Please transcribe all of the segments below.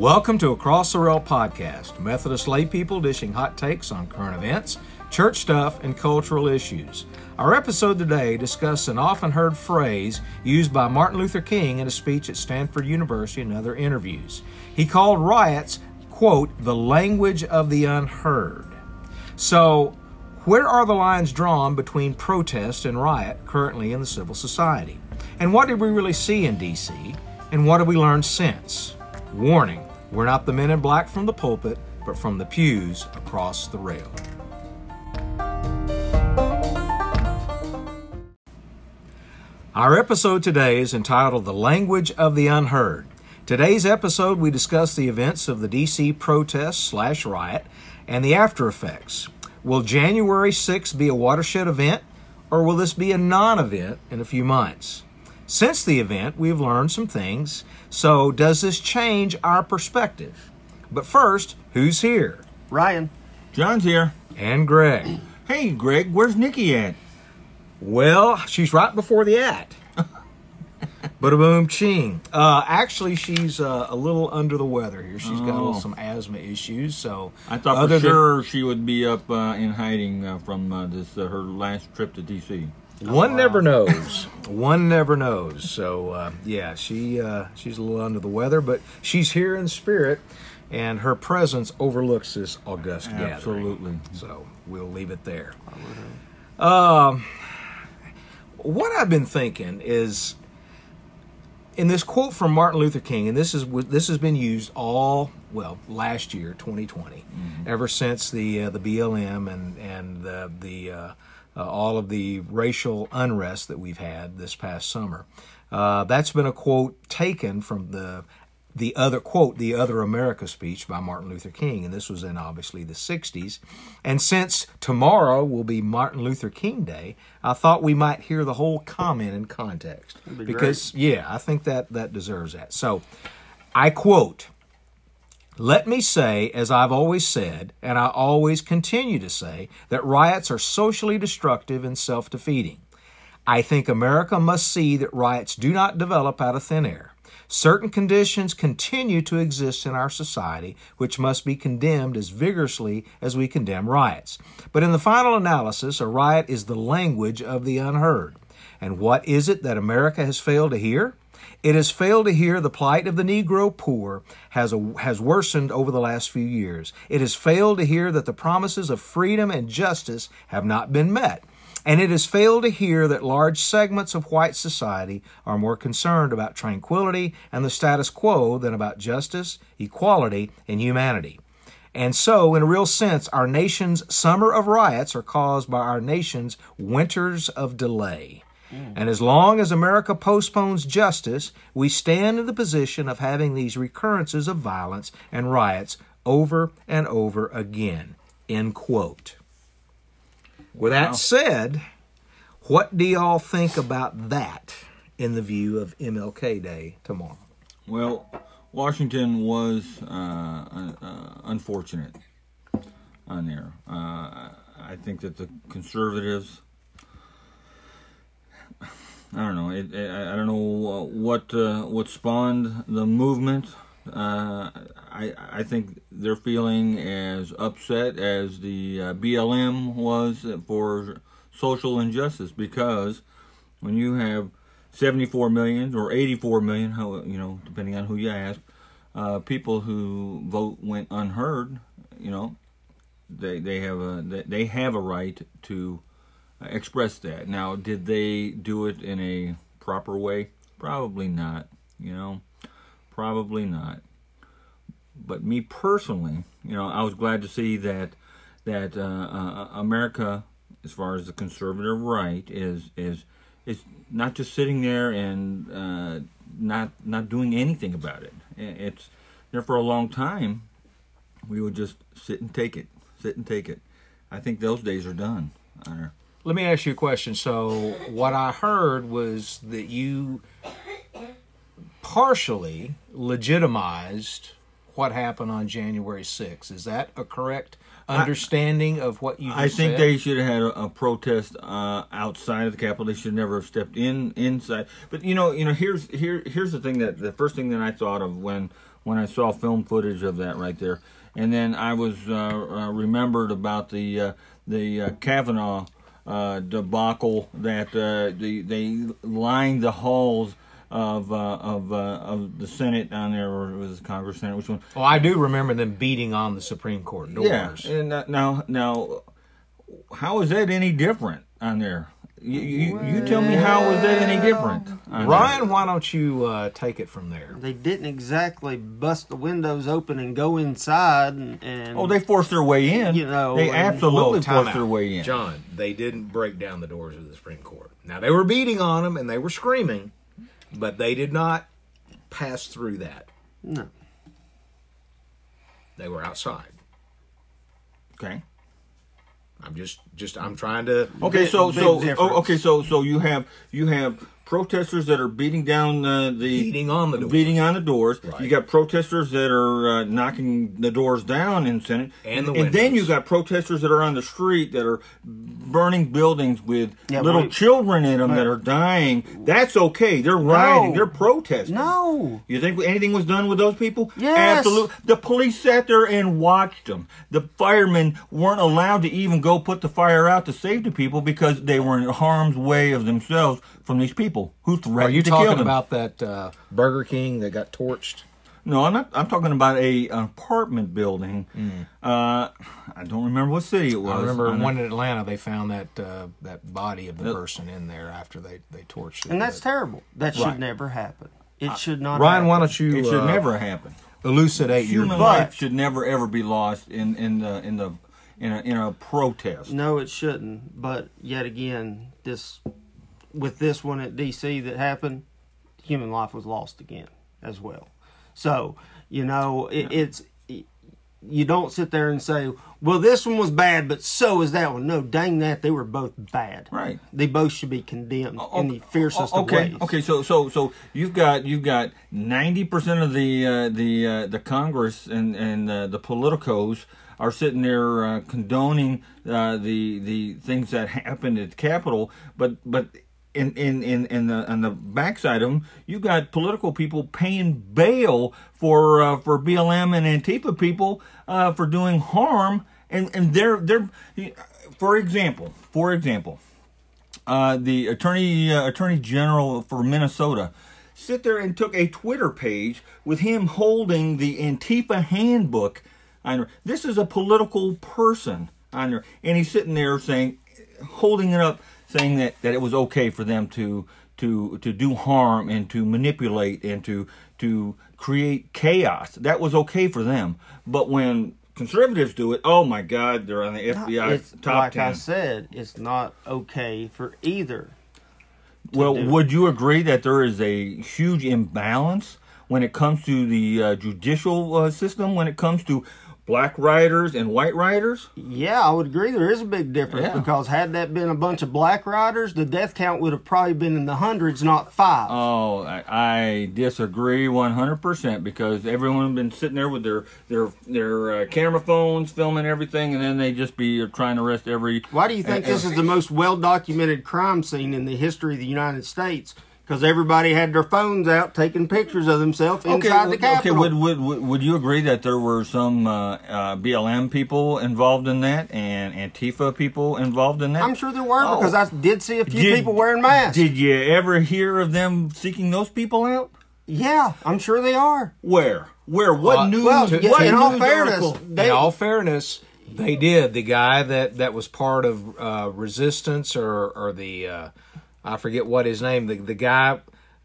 Welcome to Across the Rail podcast, Methodist lay people dishing hot takes on current events, church stuff, and cultural issues. Our episode today discusses an often heard phrase used by Martin Luther King in a speech at Stanford University and other interviews. He called riots, quote, the language of the unheard. So, where are the lines drawn between protest and riot currently in the civil society? And what did we really see in D.C.? And what have we learned since? Warning we're not the men in black from the pulpit, but from the pews across the rail. Our episode today is entitled The Language of the Unheard. Today's episode, we discuss the events of the DC protest slash riot and the after effects. Will January 6th be a watershed event, or will this be a non event in a few months? Since the event, we have learned some things. So, does this change our perspective? But first, who's here? Ryan. John's here. And Greg. Hey, Greg, where's Nikki at? Well, she's right before the at. But a boom ching. Uh, actually, she's uh, a little under the weather here. She's got Oh. some asthma issues. So I thought other for than- sure she would be up uh, in hiding uh, from uh, this uh, her last trip to DC. One never knows. One never knows. So uh, yeah, she uh, she's a little under the weather, but she's here in spirit, and her presence overlooks this august gathering. Absolutely. So we'll leave it there. Um, what I've been thinking is in this quote from Martin Luther King, and this is this has been used all well last year, 2020, ever since the uh, the BLM and and the the uh, all of the racial unrest that we've had this past summer. Uh, that's been a quote taken from the the other quote the other america speech by martin luther king and this was in obviously the 60s and since tomorrow will be martin luther king day i thought we might hear the whole comment in context. Be because yeah i think that that deserves that. So i quote let me say, as I've always said, and I always continue to say, that riots are socially destructive and self defeating. I think America must see that riots do not develop out of thin air. Certain conditions continue to exist in our society, which must be condemned as vigorously as we condemn riots. But in the final analysis, a riot is the language of the unheard. And what is it that America has failed to hear? It has failed to hear the plight of the Negro poor has, a, has worsened over the last few years. It has failed to hear that the promises of freedom and justice have not been met. And it has failed to hear that large segments of white society are more concerned about tranquility and the status quo than about justice, equality, and humanity. And so, in a real sense, our nation's summer of riots are caused by our nation's winters of delay. And as long as America postpones justice, we stand in the position of having these recurrences of violence and riots over and over again. End quote. With that said, what do y'all think about that in the view of MLK Day tomorrow? Well, Washington was uh, uh, uh, unfortunate on there. Uh, I think that the conservatives. I don't know. It, it, I don't know what uh, what spawned the movement. Uh, I I think they're feeling as upset as the uh, BLM was for social injustice because when you have 74 million or 84 million, how you know, depending on who you ask, uh, people who vote went unheard, you know, they they have a they have a right to express that. Now, did they do it in a proper way? Probably not. You know, probably not. But me personally, you know, I was glad to see that that uh, uh, America, as far as the conservative right, is is is not just sitting there and uh, not not doing anything about it. It's there for a long time. We would just sit and take it, sit and take it. I think those days are done. Let me ask you a question. So, what I heard was that you partially legitimized what happened on January 6th. Is that a correct understanding of what you just I think said? they should have had a, a protest uh, outside of the Capitol. They should never have stepped in inside. But you know, you know, here's here here's the thing that the first thing that I thought of when when I saw film footage of that right there. And then I was uh, uh, remembered about the uh, the uh, Kavanaugh uh, debacle that uh, the, they lined the halls of uh, of uh, of the Senate down there, or was it Congress Senate? Which one? Well, I do remember them beating on the Supreme Court doors. Yeah, and uh, now now, how is that any different on there? You, you, you tell me how was that any different? on Ryan, why don't you uh, take it from there? They didn't exactly bust the windows open and go inside and, and? Oh, they forced their way in. You know, they and- absolutely Whoa, time forced out. their way in. John, they didn't break down the doors of the Supreme Court. Now they were beating on them and they were screaming, but they did not pass through that. no. They were outside. Okay. I'm just, just, I'm trying to. Okay, so so oh, okay, so so you have you have protesters that are beating down uh, the Beating on the doors. beating on the doors. Right. You got protesters that are uh, knocking the doors down in Senate, And the and then you windows. got protesters that are on the street that are burning buildings with Yeah, little right. children in them that are dying. That's okay. They're rioting. No. They're protesting. No. You think anything was done with those people? Yes. Absolutely. The police sat there and watched them. The firemen weren't allowed to even go put the fire out to save the people because they were in harm's way of themselves from these people who threatened Are threatened you to kill talking them. about that uh, Burger King that got torched? no, I'm not. I'm talking about a an apartment building. Uh, I don't remember what city it was. I remember On one in Atlanta. They found that uh, that body of the Yep. person in there after they they torched it. And that's But- terrible. That should Right. never happen. It should not Ryan, happen. why don't you It should uh, never happen. elucidate your Human But- life should never ever be lost in in the in the in a in a protest. No, it shouldn't. But yet again, this with this one at DC that happened, human life was lost again as well. So you know, it, it's you don't sit there and say, "Well, this one was bad, but so is that one." No, dang that, they were both bad. Right. They both should be condemned in the fiercest Oh, okay, of ways. Okay, so so so you've got you've got ninety percent of the uh, the uh, the Congress and and uh, the politicos are sitting there uh, condoning uh, the the things that happened at the Capitol, but but. In, in, in, in the on the backside of them, you got political people paying bail for uh, for BLM and Antifa people uh, for doing harm, and and they're they're for example, for example, uh, the attorney uh, attorney general for Minnesota sit there and took a Twitter page with him holding the Antifa handbook. On. This is a political person on there, and he's sitting there saying, holding it up, saying that, that it was okay for them to to to do harm and to manipulate and to to create chaos. That was okay for them, but when conservatives do it, oh my God, they're on the FBI It's top like ten. I said, it's not okay for either. Well, would you agree that there is a huge imbalance when it comes to the uh, judicial uh, system, when it comes to black riders and white riders? Yeah, I would agree. There is a big difference Yeah. because had that been a bunch of black riders, the death count would have probably been in the hundreds, not five. Oh, I, I disagree 100% because everyone has been sitting there with their their their uh, camera phones filming everything, and then they just be trying to arrest every. Why do you think this is the most well documented crime scene in the history of the United States? Because everybody had their phones out taking pictures of themselves inside the okay, Capitol. would, would would would you agree that there were some uh, uh, BLM people involved in that and Antifa people involved in that? I'm sure there were Oh. because I did see a few Did- people wearing masks. Did you ever hear of them seeking those people out? yeah, I'm sure they are. Where? Where? What Uh, news? well, what yeah, in all fairness, article? they- in all fairness, they did. The guy that that was part of uh, resistance or or the uh, I forget what his name. The the guy.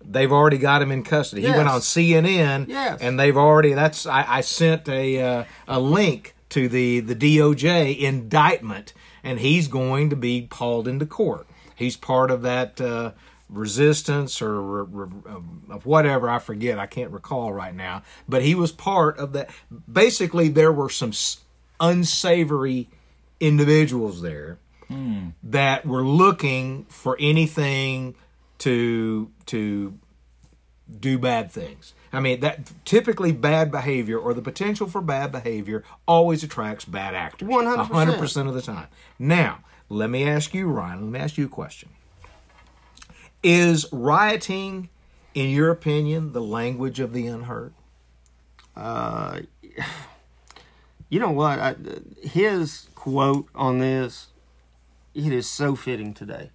They've already got him in custody. He went on CNN, Yes. and they've already. That's I, I sent a uh, a link to the the DOJ indictment, and he's going to be hauled into court. He's part of that uh, resistance or re- re- of whatever I forget. I can't recall right now, but he was part of that. Basically, there were some unsavory individuals there that were looking for anything to to do bad things. I mean that typically bad behavior or the potential for bad behavior always attracts bad actors. 100%. 100% of the time. Now, let me ask you Ryan, let me ask you a question. Is rioting in your opinion the language of the unheard? uh, you know what? I, his quote on this, it is so fitting today.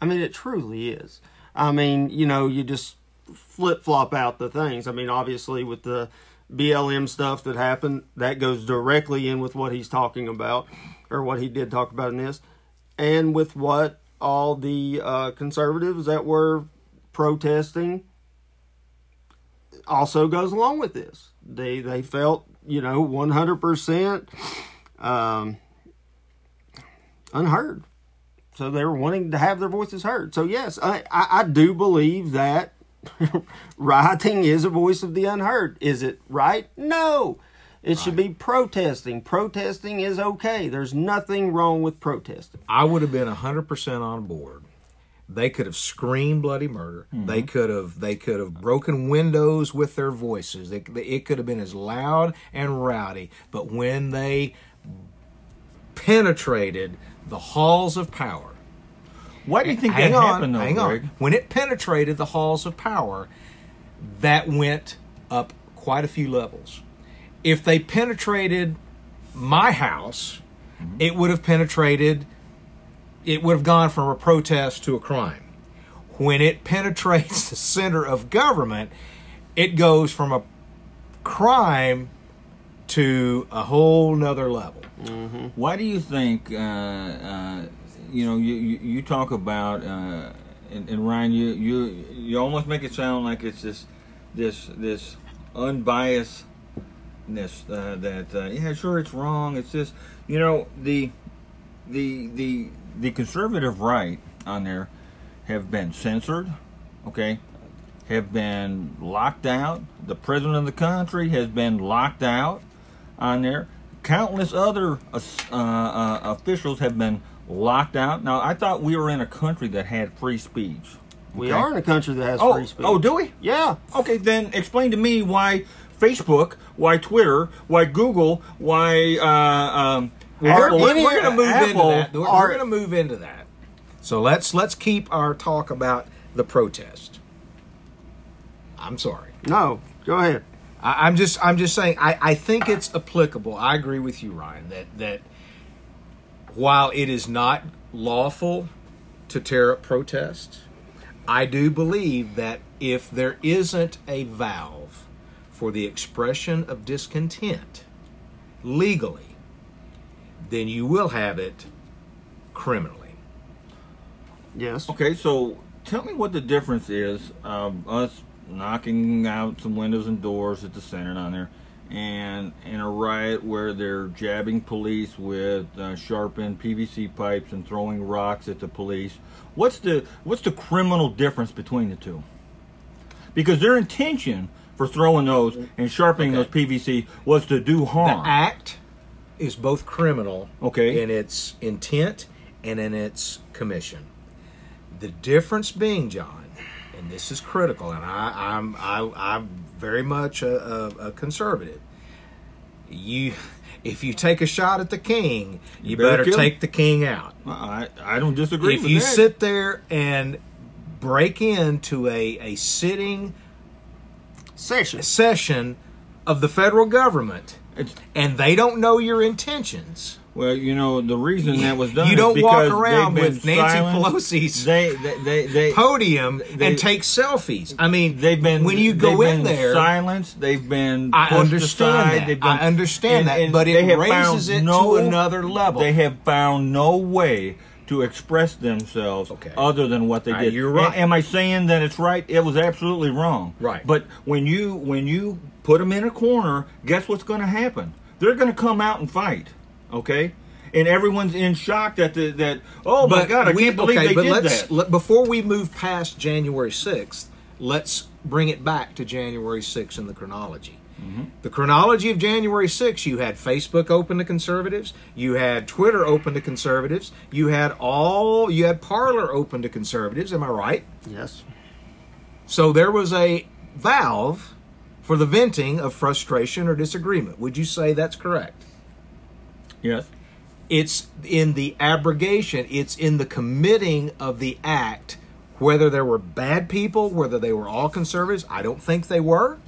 I mean, it truly is. I mean, you know, you just flip flop out the things. I mean, obviously, with the BLM stuff that happened, that goes directly in with what he's talking about, or what he did talk about in this, and with what all the uh, conservatives that were protesting also goes along with this. They they felt you know one hundred percent um, unheard, so they were wanting to have their voices heard. So yes, I I, I do believe that rioting is a voice of the unheard. Is it right? No. It should be protesting. Protesting is okay. There's nothing wrong with protesting. I would have been hundred percent on board. They could have screamed bloody murder. Mm-hmm. They could have they could have broken windows with their voices. They, they- it could have been as loud and rowdy. But when they penetrated the halls of power, Why do you think hang that on, happened, though, hang Greg? on. When it penetrated the halls of power, that went up quite a few levels. If they penetrated my house, mm-hmm. it would have penetrated. It would have gone from a protest to a crime. When it penetrates the center of government, it goes from a crime to a whole nother level. Why do you think? Uh, uh, you know, you, you, you talk about, uh, and, and Ryan, you, you you almost make it sound like it's this this this unbiasedness uh, that uh, yeah, sure, it's wrong. It's just you know the the the the conservative right on there have been censored. Okay, have been locked out. The president of the country has been locked out on there. Countless other uh, uh, uh, officials have been locked out. Now, I thought we were in a country that had free speech. We Okay? are in a country that has Oh, free speech. oh, do we? Yeah. Okay, then explain to me why Facebook, why Twitter, why Google, why uh, um, We're, we're, going to move Apple into that. We're, are- going to move into that. So let's let's keep our talk about the protest. I'm sorry. No, go ahead. I, I'm just I'm just saying I, I think it's applicable. I agree with you, Ryan, that that while it is not lawful to tear up protests, I do believe that if there isn't a valve for the expression of discontent legally, then you will have it criminally. Yes. Okay, so tell me what the difference is of us knocking out some windows and doors at the center down there, and in a riot where they're jabbing police with uh, sharpened PVC pipes and throwing rocks at the police. What's the what's the criminal difference between the two? Because their intention for throwing those and sharpening Okay. those PVC was to do harm. The act is both criminal Okay. in its intent and in its commission. The difference being, John, and this is critical, and I, I'm I, I'm very much a, a, a conservative. You, if you take a shot at the king, you, better better, him. take the king out. I I don't disagree. if with you that. sit there and break into a, a sitting Session. session of the federal government It's- and they don't know your intentions. Well, you know the reason that was done. You is don't walk around with Nancy. Pelosi's They, they, they, podium and take selfies. I mean, they've been when you go in there. silenced. They've been. I understand aside, that. been- I understand and- that, and but it raises it to another level. They have found no way to express themselves Okay. other than what they right, did. you're right. Am I saying that it's right? It was absolutely wrong. Right. But when you when you put them in a corner, guess what's going to happen? They're going to come out and fight. Okay. And everyone's in shock that the, that oh my god I we- can't believe okay, they but did let's, that. Let, before we move past January 6th, let's bring it back to January 6th in the chronology. Mm-hmm. The chronology of January 6th, you had Facebook open to conservatives, you had Twitter open to conservatives, you had all, you had Parler open to conservatives. Am I right? Yes. So there was a valve for the venting of frustration or disagreement. Would you say that's correct? Yes. It's in the abrogation, it's in the committing of the act, whether there were bad people, whether they were all conservatives. I don't think they were.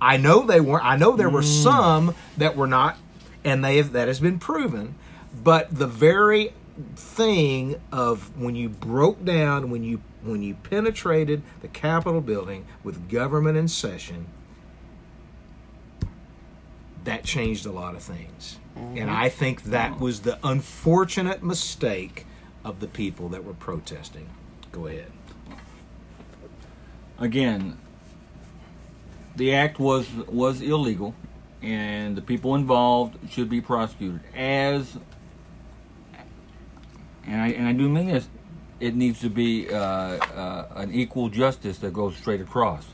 I know they weren't. I know there were mm. some that were not, and they have, that has been proven. But the very thing of when you broke down, when you when you penetrated the Capitol building with government in session, that changed a lot of things. And I think that was the unfortunate mistake of the people that were protesting. Go ahead. again, the act was was illegal, and the people involved should be prosecuted. As and I and I do mean this, it needs to be uh, uh, an equal justice that goes straight across.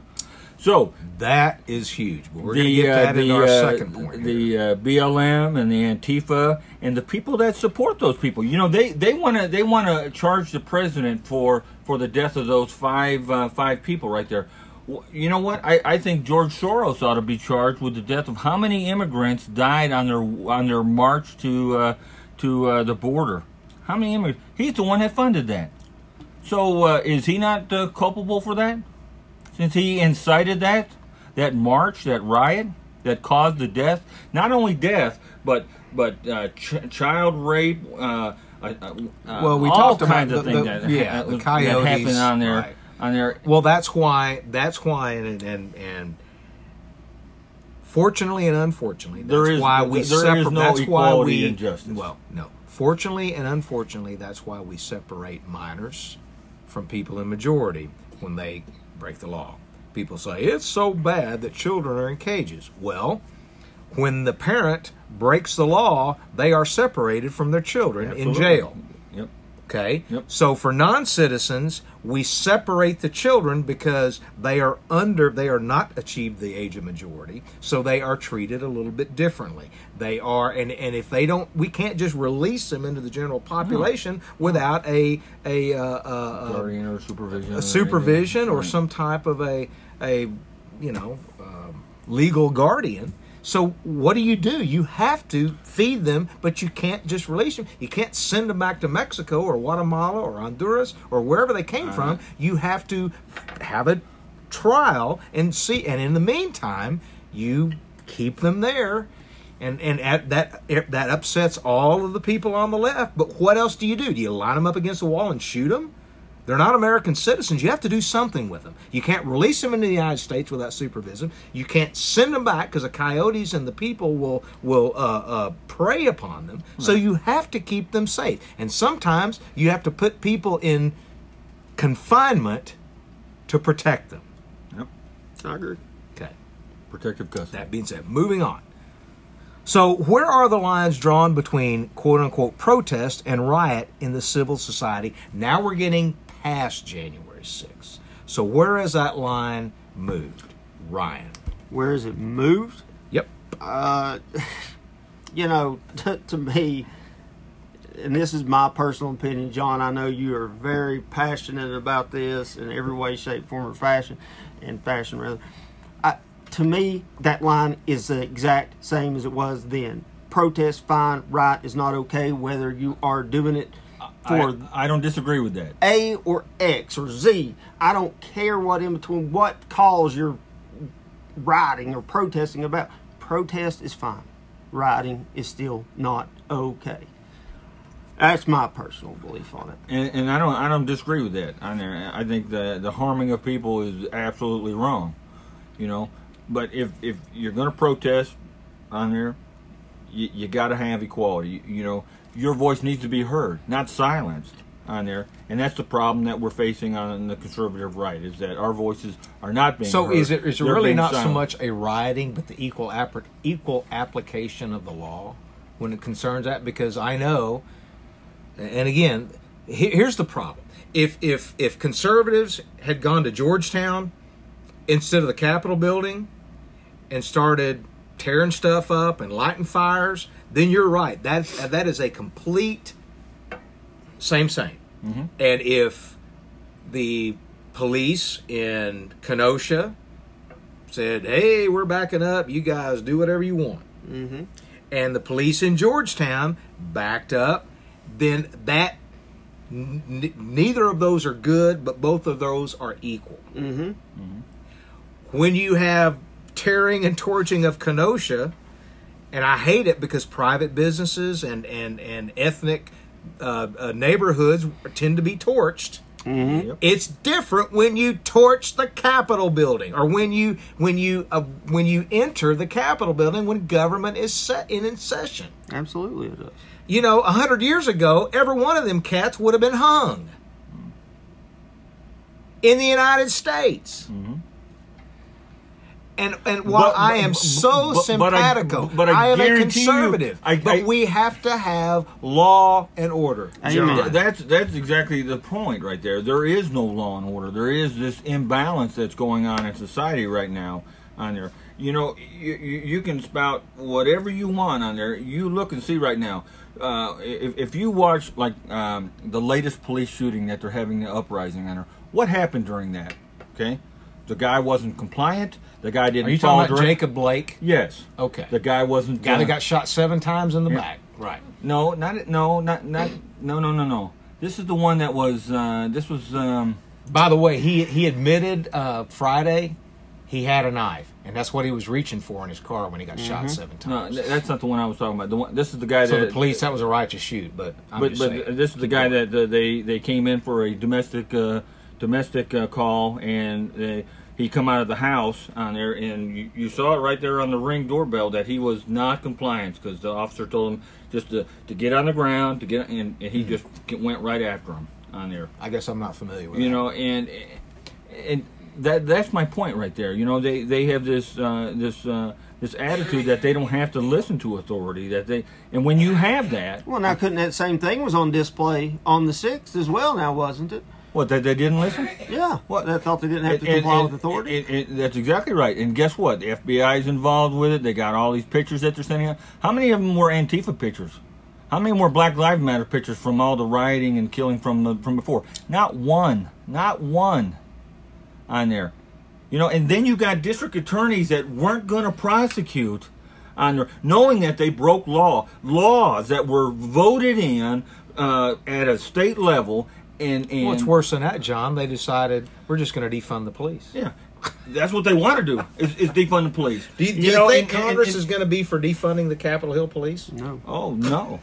So That is huge. But we're going to get that into our second point. the uh, BLM and the Antifa and the people that support those people. You know, they they want to they want to charge the president for for the death of those five uh, five people right there. You know what? I, I think George Soros ought to be charged with the death of how many immigrants died on their on their march to uh, to uh, the border. How many immigrants? He's the one that funded that. So uh, is he not uh, culpable for that? Since he incited that, that march, that riot, that caused the death, not only death, but but uh, ch- child rape. Uh, uh, uh, Well, we all talked about of the- things the- that, yeah, that, the that happened on there. right. On there, Well, that's why. That's why, and and and fortunately and unfortunately, that's There is- why we there is separate. no that's why we in justice. well, no. Fortunately and unfortunately, that's why we separate minors from people in majority when they break the law. People say it's so bad that children are in cages. Well, when the parent breaks the law, they are separated from their children in jail. Okay? Yep. So for non-citizens, we separate the children because they are under they are not achieved the age of majority, so they are treated a little bit differently. They are and and if they don't we can't just release them into the general population without a a uh, uh, uh, Guardian or supervision. a supervision anything. or some type of a a you know um, legal guardian. So what do you do? You have to feed them, but you can't just release them. You can't send them back to Mexico or Guatemala or Honduras or wherever they came uh-huh. from. You have to have a trial and see. And in the meantime, you keep them there. And, and at that that upsets all of the people on the left. But what else do you do? Do you line them up against the wall and shoot them? They're not American citizens. You have to do something with them. You can't release them into the United States without supervision. You can't send them back because the coyotes and the people will will uh, uh, prey upon them. So you have to keep them safe. And sometimes you have to put people in confinement to protect them. Yep. I agree. Okay. Protective custody. That being said, moving on. So, where are the lines drawn between quote unquote protest and riot in the civil society? Now we're getting past January 6th. So, where has that line moved? Ryan. Where is it moved? Yep. Uh, you know, to, to me, and this is my personal opinion, John. I know you are very passionate about this in every way, shape, form, or fashion, and fashion rather. I, to me, that line is the exact same as it was then. Protest, fine. Right is not okay. Whether you are doing it for I, I don't disagree with that. a or X or Z. I don't care what in between, what cause you're rioting or protesting about. Protest is fine. Rioting is still not okay. That's my personal belief on it. And, and I don't I don't disagree with that. I I think the the harming of people is absolutely wrong, you know. But if if you're going to protest on there, you, you got to have equality. You, you know, your voice needs to be heard, not silenced on there. And that's the problem that we're facing on the conservative right is that our voices are not being So, heard. is it is it They're really not so much a rioting, but the equal appro- equal application of the law when it concerns that? Because I know, and again, he- here's the problem: if if if conservatives had gone to Georgetown instead of the Capitol building and started tearing stuff up and lighting fires, then you're right. That's that is a complete same same. And if the police in Kenosha said, "Hey, we're backing up. You guys do whatever you want," Mm-hmm. and the police in Georgetown backed up, then that n- n- neither of those are good, but both of those are equal. Mm-hmm. When you have tearing and torching of Kenosha, and I hate it because private businesses and and and ethnic uh, uh, neighborhoods tend to be torched. Yep. It's different when you torch the Capitol building, or when you when you uh, when you enter the Capitol building when government is set in, in session. Absolutely, it does. You know, a hundred years ago, every one of them cats would have been hung in the United States. And and while But- I am but- so but- but I- simpatico, but I I am a guarantee you- conservative. I- but I- we have to have law and order. John. That's that's exactly the point right there. There is no law and order. There is this imbalance that's going on in society right now. On there, you know, you, you, you can spout whatever you want on there. You look and see right now. Uh, if, if you watch like um, the latest police shooting that they're having the uprising on there, what happened during that? Okay, the guy wasn't compliant. The guy didn't. Are you talking about direct- Jacob Blake? Yes. Okay. The guy wasn't. Guy uh, that got shot seven times in the Yeah. back. Right. No, not no, not not no, no, no, no. This is the one that was. Uh, this was. Um, By the way, he he admitted uh, Friday he had a knife, and that's what he was reaching for in his car when he got shot seven times. th- that's not the one I was talking about. The one. This is the guy so that the police, that was a righteous shoot, but I'm But just but saying. this is the guy that uh, they they came in for a domestic uh, domestic uh, call, and they, he come out of the house on there, and you, you saw it right there on the ring doorbell that he was not compliant because the officer told him just to, to get on the ground to get, and, and he just went right after him on there. I guess I'm not familiar with you that. know and and that that's my point right there you know they they have this uh, this uh, this attitude that they don't have to listen to authority that they and when you have that Well, now couldn't that same thing was on display on the sixth as well? Now wasn't it? What that they didn't listen Yeah. What? They thought they didn't have to And- comply and- with authority. and- that's exactly right and guess what the FBI is involved with it they got all these pictures that they're sending out how many of them were Antifa pictures how many more Black Lives Matter pictures from all the rioting and killing from the, from before not one not one on there. You know, and then you got district attorneys that weren't going to prosecute on there, knowing that they broke law, laws that were voted in uh, at a state level, and and What's worse than that, John? They decided we're just going to defund the police. Yeah, that's what they want to do is, is defund the police. Do you, do you know, think and- and- Congress and- is going to be for defunding the Capitol Hill Police? no. Oh no.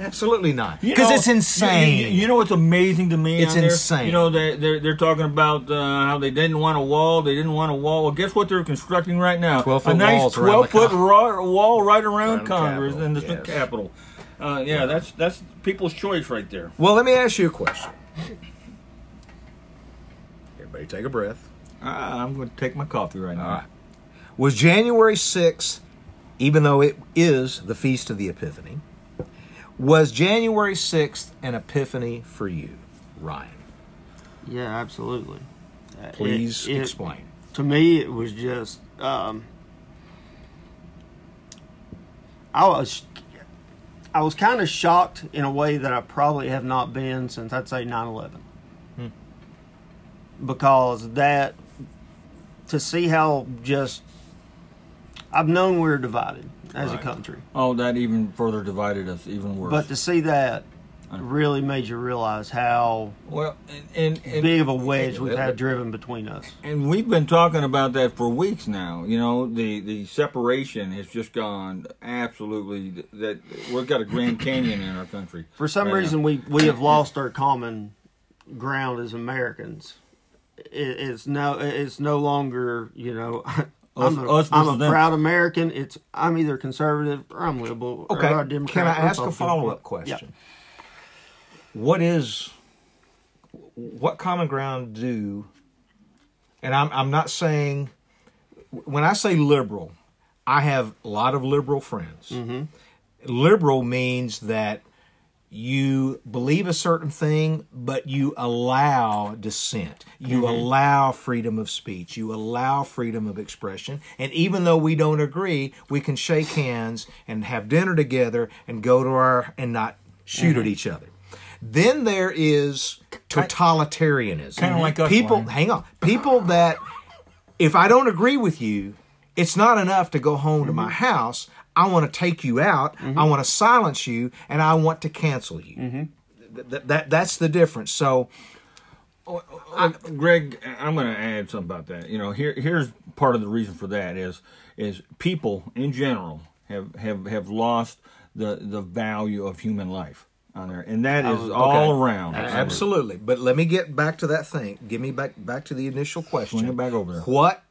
Absolutely not. Because it's insane. You, you- you know what's amazing to me? It's on there? insane. You know they they're, they're talking about uh, how they didn't want a wall. They didn't want a wall. Well, guess what they're constructing right now? 12 a foot nice walls around the twelve foot Cap- wall right around, Around Congress Capitol, and the yes. Capitol. Uh, yeah, that's that's people's choice right there. well, let me ask you a question. Everybody take a breath. Ah, I'm going to take my coffee right now. All right. Was January 6th, even though it is the Feast of the Epiphany, was January 6th an epiphany for you, Ryan? Yeah, absolutely. Please it- it- explain. To me, it was just. Um, I was. I was kind of shocked in a way that I probably have not been since I'd say 9 11. Hmm. Because that. To see how just. I've known we're divided as a country. Oh, that even further divided us even worse. But to see that really made you realize how well, and, and, and big of a wedge we've had driven between us. And we've been talking about that for weeks now. You know, the the separation has just gone absolutely. That we've got a Grand Canyon in our country. For some right reason, now. we we have lost our common ground as Americans. It, it's no it's no longer you know. I'm a, us I'm a proud American. It's I'm either conservative or I'm liberal. Okay. Or Democrat Can I ask a follow up Yeah. What is what common ground do? And I'm I'm not saying when I say liberal, I have a lot of liberal friends. Mm-hmm. Liberal means that you believe a certain thing, but you allow dissent. You mm-hmm. allow freedom of speech. You allow freedom of expression. And even though we don't agree, we can shake hands and have dinner together and go to our and not shoot at mm-hmm. each other. Then there is totalitarianism. Kinda like us, people. Ryan. Hang on, people that if I don't agree with you, it's not enough to go home to my mm-hmm. house. I want to take you out. Mm-hmm. I want to silence you, and I want to cancel you. Mm-hmm. Th- th- that that's the difference. So, Uh, uh, uh Greg, I'm going to add something about that. You know, here here's part of the reason for that is is people in general have have have lost the the value of human life on there, and that is oh, all around. Absolutely. But let me get back to that thing. Give me back back to the initial question. Swing it back over there. What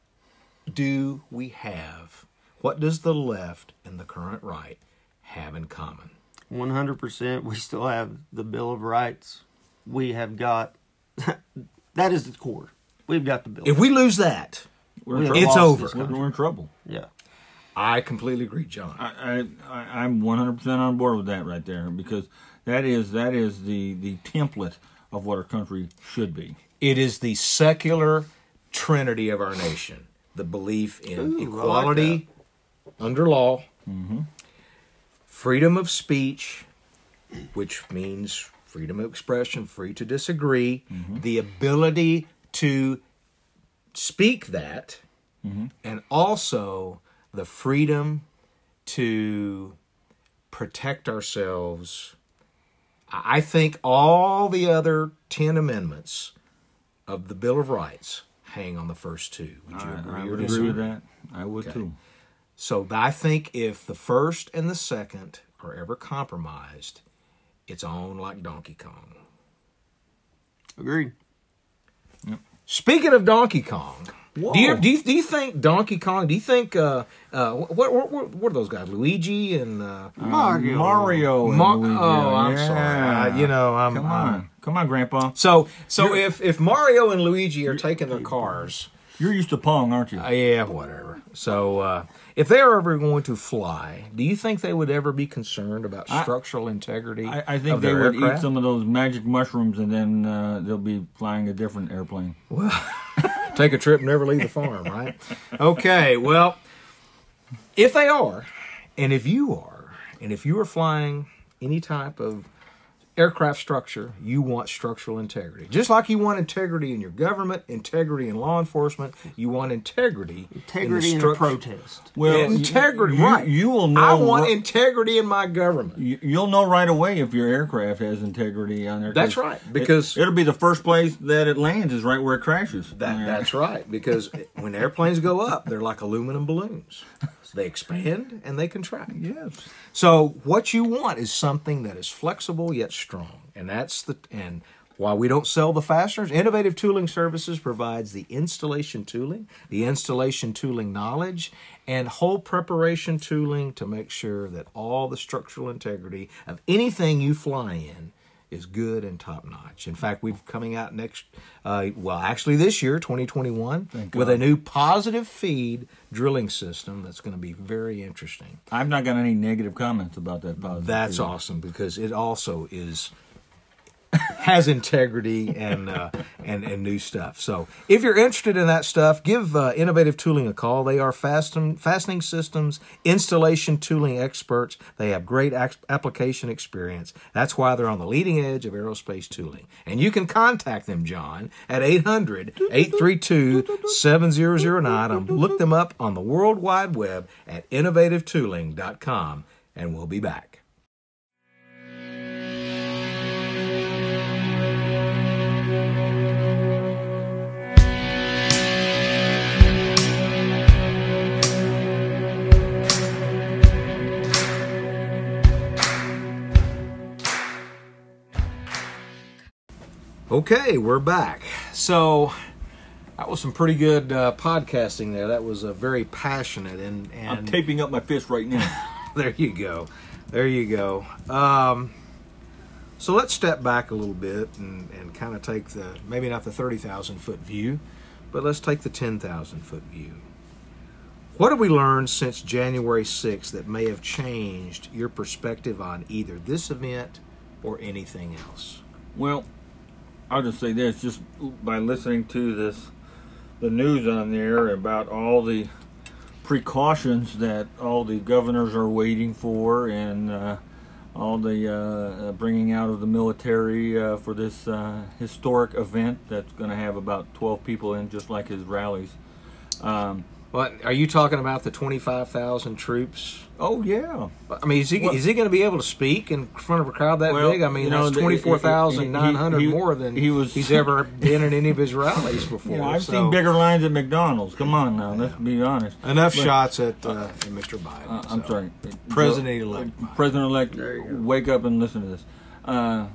do we have? What does the left and the current right have in common? One hundred percent. We still have the Bill of Rights. We have got that is the core. We've got the Bill. If we lose that, We're in it's over. We're, we're in trouble. yeah. I completely agree, John. I, I I- I'm 100 percent on board with that right there because that is that is the the template of what our country should be. It is the secular trinity of our nation the belief in Ooh, I like equality under law, mm-hmm. freedom of speech, which means freedom of expression, free to disagree, mm-hmm. the ability to speak that, mm-hmm. and also the freedom to protect ourselves. I I think all the other 10 amendments of the Bill of Rights hang on the first two. Would you I, agree I would agree disagree? with that. I would too. So I think if the first and the second are ever compromised, it's on like Donkey Kong. Agreed. Speaking of Donkey Kong, do you, do you do you think Donkey Kong? Do you think uh, uh, what, what what what are those guys? Luigi and uh, Mario. Mario. and Ma- Luigi, oh, I'm yeah. sorry. Uh, you know, I'm Come I'm- on, come on, Grandpa. So so if if Mario and Luigi are taking their cars, You're used to Pong, aren't you? uh, yeah, whatever. So uh, if they are ever going to fly, do you think they would ever be concerned about I- structural integrity? I, I think they would aircraft? eat some of those magic mushrooms, and then uh, they'll be flying a different airplane. Well, take a trip, never leave the farm, right? Okay, well, if they are, and if you are, and if you are flying any type of aircraft structure, you want structural integrity. Just like you want integrity in your government, integrity in law enforcement, you want integrity, Integrity in in the a struct- protest. Well, integrity, you, right? You will know. I want ri- integrity in my government. you- You'll know right away if your aircraft has integrity on there. That's right, because- it, will be the first place that it lands is right where it crashes. That, That's right, because when airplanes go up, they're like aluminum balloons. They expand and they contract. yes. So what you want is something that is flexible yet strong, and that's the and while we don't sell the fasteners, Innovative Tooling Services provides the installation tooling, the installation tooling knowledge, and hole preparation tooling to make sure that all the structural integrity of anything you fly in is good and top notch. In fact, we're coming out next, uh, well, actually this year, 2021, with a new positive feed drilling system that's going to be very interesting. I've not got any negative comments about that positive. That's feedback. awesome because it also is has integrity and uh, and and new stuff. So if you're interested in that stuff, give uh, Innovative Tooling a call. They are fasten, fastening systems installation tooling experts. They have great ac- application experience. That's why they're on the leading edge of aerospace tooling. And you can contact them, John, at 800-832-7009. Um, Look them up on the World Wide Web at innovativetooling.com, and we'll be back. Okay, we're back. So that was some pretty good uh, podcasting there. That was uh, very passionate and I'm taping up my fist right now. there you go, there you go. Um, so let's step back a little bit and, and kind of take the maybe not the thirty thousand foot view, but let's take the ten thousand foot view. What have we learned since January 6th that may have changed your perspective on either this event or anything else? Well, I'll just say this: just by listening to this, the news on there about all the precautions that all the governors are waiting for, and uh, all the uh, uh, bringing out of the military uh, for this uh, historic event that's going to have about 12 people in, just like his rallies. Um, Well, are you talking about the twenty-five thousand troops? Oh yeah. I mean, is he Well- is he going to be able to speak in front of a crowd that Well, big? I mean, you know, that's twenty four thousand nine hundred he- he- more than he was- he's ever been in any of his rallies before. You know, I've so- seen bigger lines at McDonald's. Come on now, let's be honest. enough But- shots at, uh, at Mr. Biden. Uh, I'm so. sorry, President-elect President-elect, There you go. wake up and listen to this. Uh,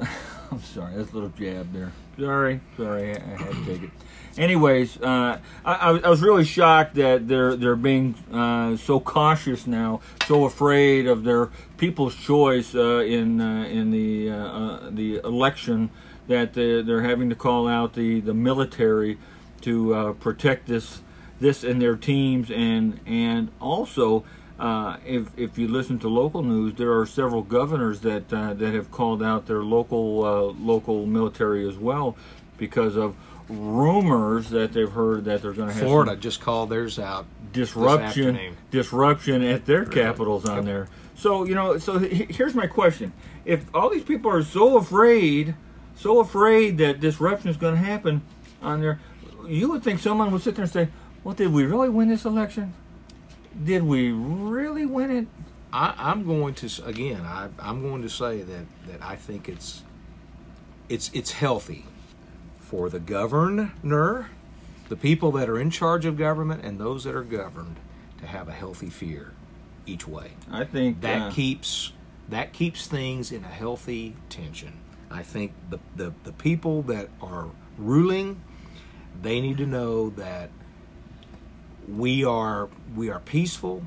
I'm sorry, that's a little jab there. Sorry, sorry, I, I had to take it. Anyways, uh, I, I was- really shocked that they're they're being uh, so cautious now, so afraid of their people's choice uh, in uh, in the uh, uh, the election that they're, they're having to call out the, the military to protect this this and their teams. And and also if if you listen to local news, there are several governors that that have called out their local local military as well because of rumors that they've heard that they're going to have Florida just called theirs out. disruption disruption at their capitals on there. So you know, so here's my question: If all these people are so afraid, so afraid that disruption is going to happen on there, you would think someone would sit there and say, "Well, did we really win this election? Did we really win it?" I, I'm going to again. I, I'm going to say that that I think it's it's it's healthy for the governor, the people that are in charge of government, and those that are governed to have a healthy fear each way. I think That uh, keeps that keeps things in a healthy tension. I think the, the the people that are ruling, they need to know that we are we are peaceful.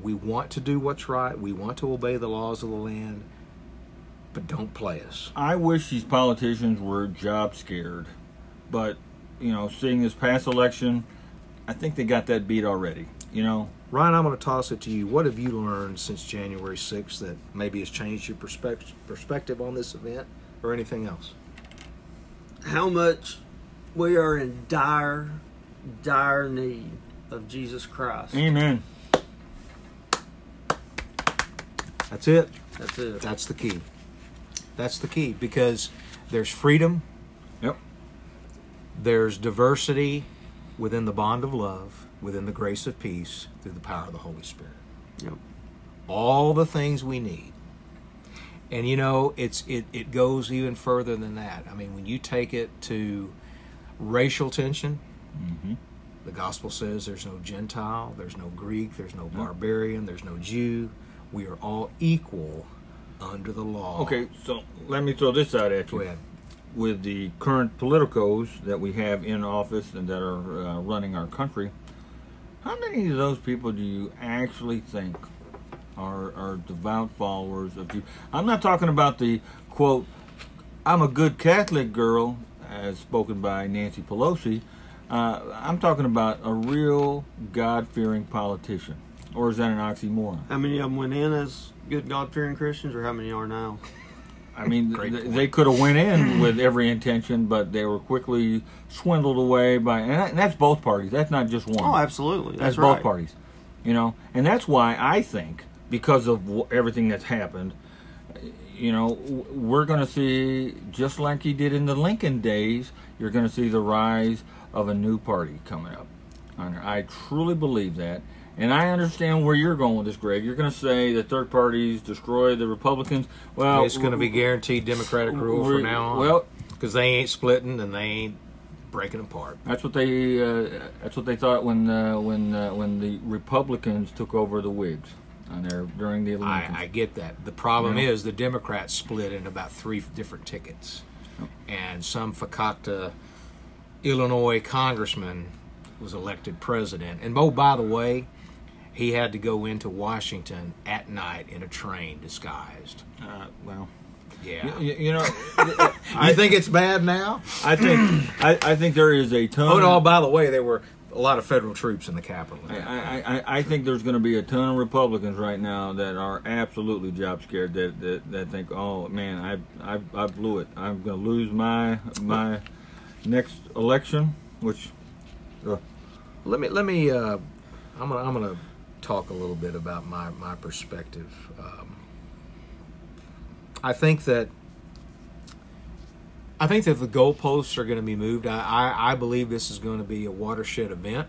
We want to do what's right. We want to obey the laws of the land. But don't play us. I wish these politicians were job scared, but you know, seeing this past election, I think they got that beat already. You know, Ryan, I'm going to toss it to you. What have you learned since January 6th that maybe has changed your perspective perspective on this event or anything else? How much we are in dire, dire need of Jesus Christ. Amen. That's it. That's it. That's the key. That's the key because there's freedom, Yep. there's diversity within the bond of love, within the grace of peace through the power of the Holy Spirit. Yep. All the things we need. And you know, it's it, it goes even further than that. I mean, when you take it to racial tension, hmm the gospel says there's no Gentile, there's no Greek, there's no barbarian, there's no Jew. We are all equal under the law. Okay, so let me throw this out at Go you. ahead. With the current politicos that we have in office and that are uh, running our country, how many of those people do you actually think are, are devout followers of you? I'm not talking about the quote, I'm a good Catholic girl, as spoken by Nancy Pelosi. Uh, I'm talking about a real God fearing politician. Or is that an oxymoron? How many of them went in as good God fearing Christians, or how many are now? I mean, Great th- they could have went in with every intention, but they were quickly swindled away by, and, that, and that's both parties. That's not just one. Oh, absolutely. that's That's, both right. parties. You know, and that's why I think because of w- everything that's happened, you know, w- we're going to see just like he did in the Lincoln days. You're going to see the rise of a new party coming up. I truly believe that. And I understand where you're going with this, Greg. You're going to say that third parties destroy the Republicans. Well, it's going to be guaranteed Democratic rule from now on. well- because they ain't splitting and they ain't breaking apart. That's what they. Uh, that's what they thought when uh, when uh, when the Republicans took over the Whigs on there during the I. I get that. The problem Yeah. is the Democrats split into about three different tickets, and some fakakta Illinois congressman was elected president. And oh, by the way, he had to go into Washington at night in a train disguised. uh, well, Yeah. you, you know, I think it's bad now. I think I, I think there is a ton. Oh no! By the way, there were a lot of federal troops in the Capitol. I, I, I- I think there's going to be a ton of Republicans right now that are absolutely job scared that, that, that think, oh man, I, I I blew it. I'm going to lose my my next election, which uh, Let me let me. Uh, I'm gonna I'm gonna talk a little bit about my my perspective. Um, I think that I think that the goalposts are going to be moved. I, I I believe this is going to be a watershed event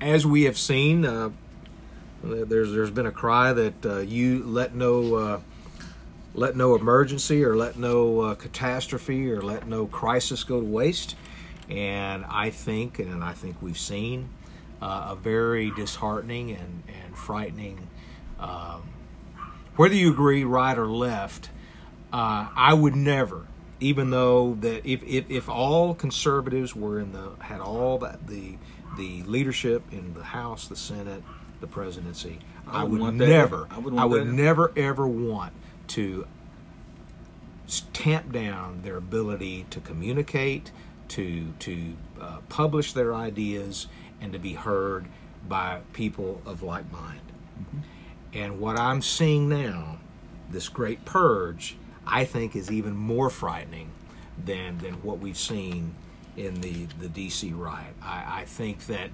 as we have seen, uh, there's there's been a cry that uh, you let no uh, let no emergency or let no uh, catastrophe or let no crisis go to waste. And I think, and I think we've seen uh, a very disheartening and and frightening. Um, whether you agree right or left, uh, I would never, even though that if, if, if all conservatives were in the had all that the the leadership in the House, the Senate, the presidency, I, I would never, I I, wouldn't want would never ever want to tamp down their ability to communicate, to to uh, publish their ideas, and to be heard by people of like mind. Mm-hmm. And what I'm seeing now, this great purge, I think is even more frightening than than what we've seen in the the DC riot. I, I think that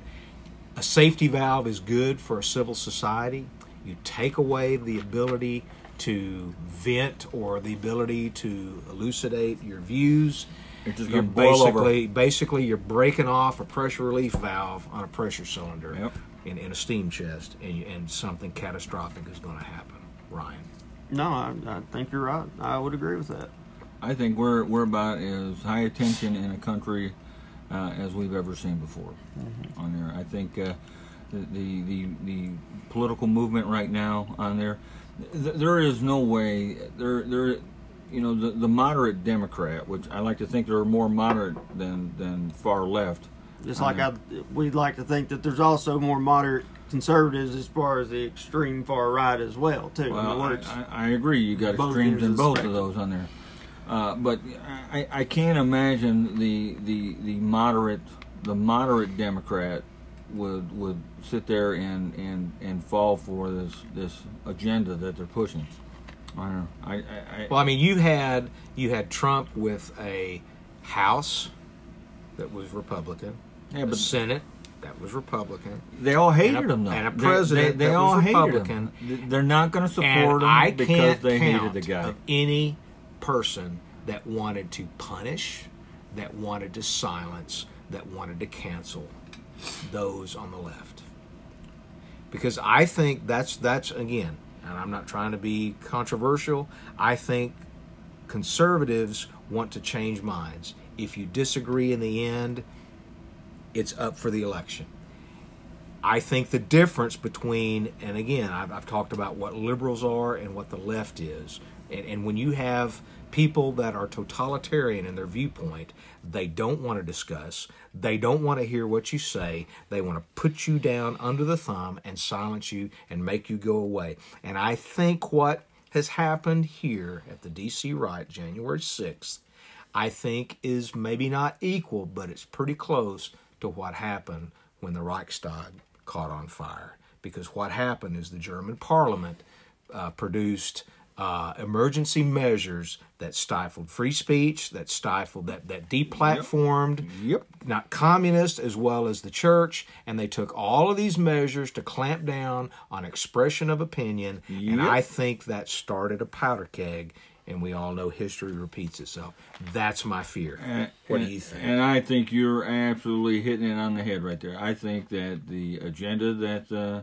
a safety valve is good for a civil society. You take away the ability to vent or the ability to elucidate your views. It's just You're gonna boil over. basically basically you're breaking off a pressure relief valve on a pressure cylinder Yep. in, in a steam chest, and, you, and something catastrophic is going to happen. Ryan, No, I, I think you're right. I would agree with that. I think we're we're about as high attention in a country uh, as we've ever seen before on there. I think uh, the, the the the political movement right now on there, th- there is no way there there. You know the, the moderate Democrat, which I like to think they're more moderate than than far left. Just like I, we'd like to think that there's also more moderate conservatives as far as the extreme far right as well, too. Well, I, I, I agree. You got both extremes in both of those on there, uh, but I, I can't imagine the, the the moderate the moderate Democrat would would sit there and, and, and fall for this this agenda that they're pushing. I don't know. I, I, I well, I mean, you had you had Trump with a House that was Republican, yeah, a but Senate that was Republican, they all hated a- him though. and a They- president they, they that all was hated Republican. him. They're not going to support him I because they hated the guy. of any person that wanted to punish, that wanted to silence, that wanted to cancel those on the left. Because I think that's that's again, and I'm not trying to be controversial. I think conservatives want to change minds. If you disagree in the end, it's up for the election. I think the difference between, and again, I've, I've talked about what liberals are and what the left is. And, and when you have people that are totalitarian in their viewpoint, they don't want to discuss, they don't want to hear what you say, they want to put you down under the thumb and silence you and make you go away. And I think what has happened here at the DC riot, January 6th, I think is maybe not equal, but it's pretty close to what happened when the Reichstag caught on fire. Because what happened is the German parliament uh, produced uh, emergency measures that stifled free speech, that stifled, that, that deplatformed Yep. not communist as well as the church, and they took all of these measures to clamp down on expression of opinion. And I think that started a powder keg, and we all know history repeats itself. That's my fear. And- what do you think? And I think you're absolutely hitting it on the head right there. I think that the agenda that uh,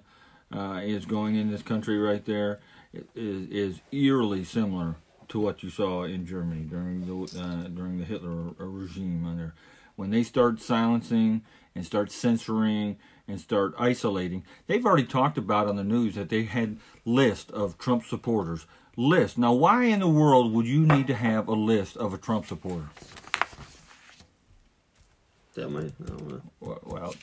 uh, is going in this country right there is, is eerily similar to what you saw in Germany during the uh, during the Hitler regime there. When they start silencing and start censoring and start isolating, they've already talked about on the news that they had list of Trump supporters. List. Now, why in the world would you need to have a list of a Trump supporter? tell me. I don't know. Well, well,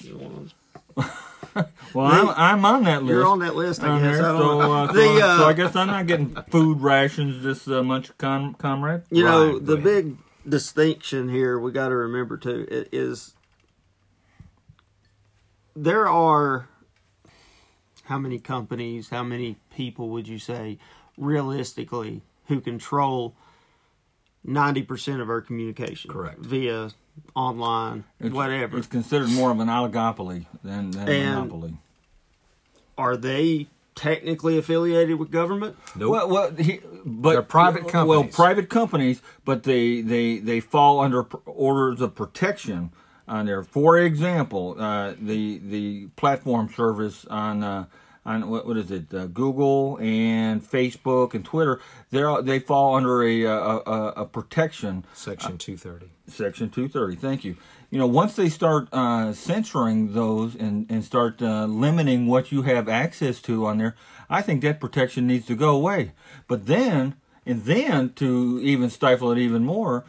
You want well I'm, I'm on that list. You're on that list, I guess. there, I don't so, know. uh, so, The, uh, so I guess I'm not getting food rations this uh, much, com- comrade. You know, the ahead. big distinction here we got to remember too i- is there are how many companies, how many people would you say realistically who control 90% of our communication Correct. via online It's, whatever It's considered more of an oligopoly than, than a monopoly. are they technically affiliated with government Nope. Well, well he, but They're private Well, companies. private companies, but they they they fall under orders of protection on there. For example, uh, the the platform service on uh, on what, what is it? Uh, Google and Facebook and Twitter. They they fall under a a, a, a protection Section 230. Section 230. Thank you. You know, once they start uh, censoring those and, and start uh, limiting what you have access to on there, I think that protection needs to go away. But then, and then to even stifle it even more,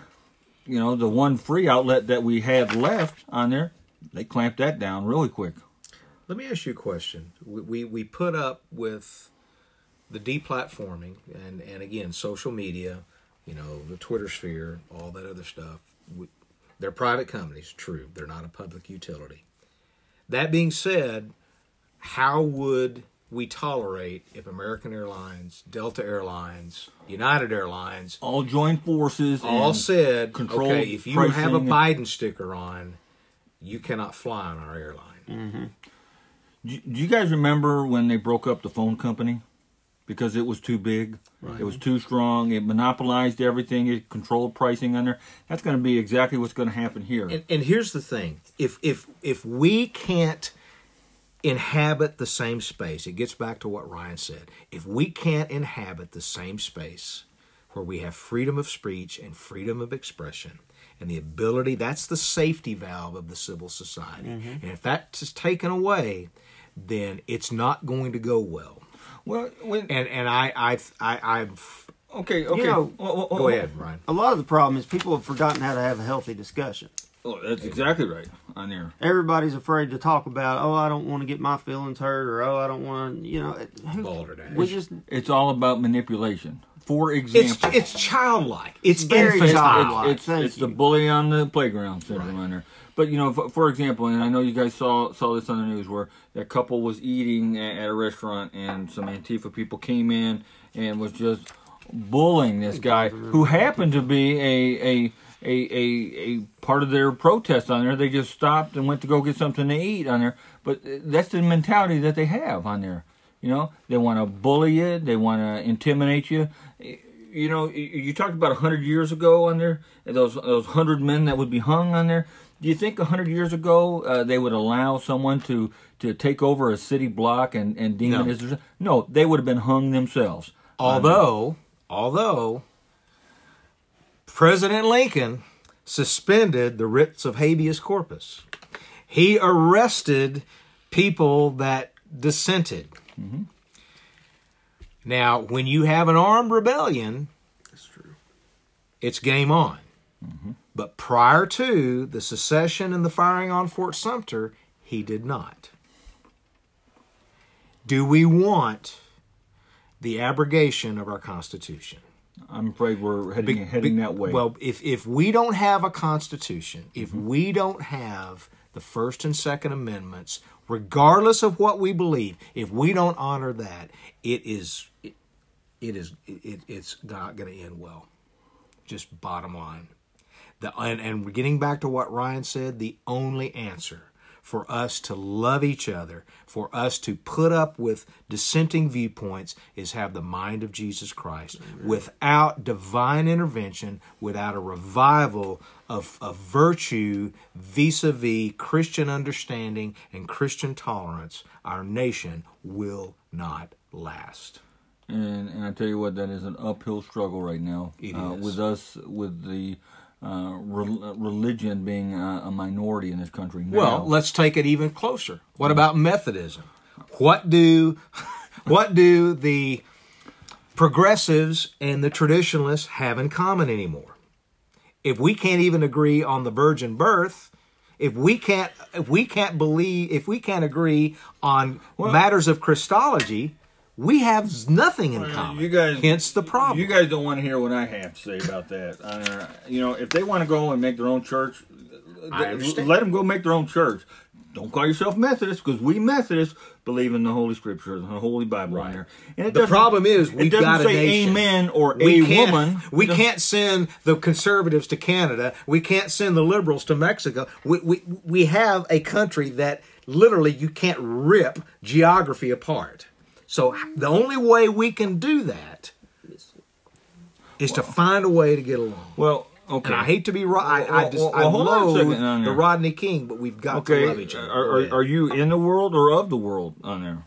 you know, the one free outlet that we had left on there, they clamped that down really quick. Let me ask you a question. We, we, we put up with the deplatforming and, and again, social media, you know, the Twitter sphere, all that other stuff. We, they're private companies, true. They're not a public utility. That being said, how would we tolerate if American Airlines, Delta Airlines, United Airlines All joined forces. all said, okay, if you have a Biden sticker on, you cannot fly on our airline. Do do you guys remember when they broke up the phone company? Because it was too big, it was too strong, it monopolized everything, it controlled pricing on there. That's going to be exactly what's going to happen here. And, and here's the thing: if if if we can't inhabit the same space, it gets back to what Ryan said. If we can't inhabit the same space where we have freedom of speech and freedom of expression and the ability, that's the safety valve of the civil society. Mm-hmm. And if that's taken away, then it's not going to go well. well, when, And and I I I I've okay, okay. know, Well, well, go well, ahead, Ryan. A lot of the problem is people have forgotten how to have a healthy discussion. Oh, that's exactly right on there. Everybody's afraid to talk about, oh, I don't want to get my feelings hurt, or oh, I don't want to, you know. it- Who, we just It's all about manipulation. For example, it's childlike. It's Very infantile. childlike. it's, Thank it's the bully on the playground syndrome Right. on there. But you know, for, for example, and I know you guys saw saw this on the news where that couple was eating at, at a restaurant and some Antifa people came in and was just bullying this guy who happened to be a a. A, a, a part of their protest on there, they just stopped and went to go get something to eat on there. But uh, that's the mentality that they have on there. You know, they want to bully you, they want to intimidate you you know, you- talked about a hundred years ago on there, those those hundred men that would be hung on there. Do you think a hundred years ago uh, they would allow someone to to take over a city block and and demonize? No, no they would have been hung themselves. Although, although President Lincoln suspended the writs of habeas corpus, he arrested people that dissented. Mm-hmm. Now, when you have an armed rebellion, That's true. it's game on. Mm-hmm. But prior to the secession and the firing on Fort Sumter, he did not. Do we want the abrogation of our Constitution? I'm afraid we're heading Be- heading be- that way. Well, if if we don't have a constitution, if mm-hmm. we don't have the First and Second Amendments, regardless of what we believe, if we don't honor that, it is it, it is it, it's not going to end well. Just bottom line. The and, and getting back to what Ryan said, the only answer for us to love each other, for us to put up with dissenting viewpoints, is have the mind of Jesus Christ. Without divine intervention, without a revival of, of virtue vis a vis Christian understanding and Christian tolerance, our nation will not last. and and I tell you what, that is an uphill struggle right now. It uh, is. with us with the uh, rel- religion being uh, a minority in this country. Now. Well, let's take it even closer. What about Methodism? What do what do the progressives and the traditionalists have in common anymore? If we can't even agree on the virgin birth, if we can't if we can't believe if we can't agree on matters of Christology, we have nothing in common. you guys- hence the problem. You guys don't want to hear what I have to say about that. Uh, you know, if they want to go and make their own church, let them go make their own church. Don't call yourself Methodist because we Methodists believe in the Holy Scripture, the Holy Bible on there. And it The problem is it we've doesn't got a say amen or we a woman. We It can't send the conservatives to Canada. We can't send the liberals to Mexico. We, we, we have a country that literally you can't rip geography apart. So the only way we can do that is to find a way to get along. Well, Okay. And I hate to be right. I, I just well, I well, hold on a loathe the. Rodney King, but we've got Okay, to love each other. are, are, are you in the world or of the world on there?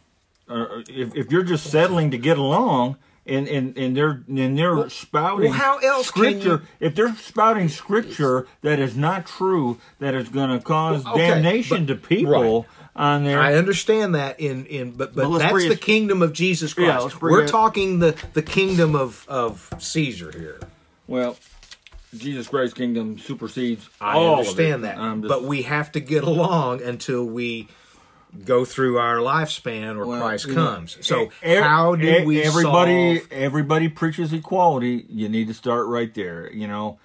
Or- if, if you're just settling to get along and, and, and they're and they're spouting well, how else can scripture, you- if they're spouting scripture that is not true, that is going to cause Well, okay, damnation but- to people on there. I understand that in in but but But that's the it- kingdom of Jesus Christ. let's We're it- talking the the kingdom of of Caesar here. well, Jesus Christ's kingdom supersedes I all understand of it. that, just- but we have to get along until we go through our lifespan or Well, Christ you know, comes. So e- how do e- we everybody solve? everybody preaches equality you need to start right there you know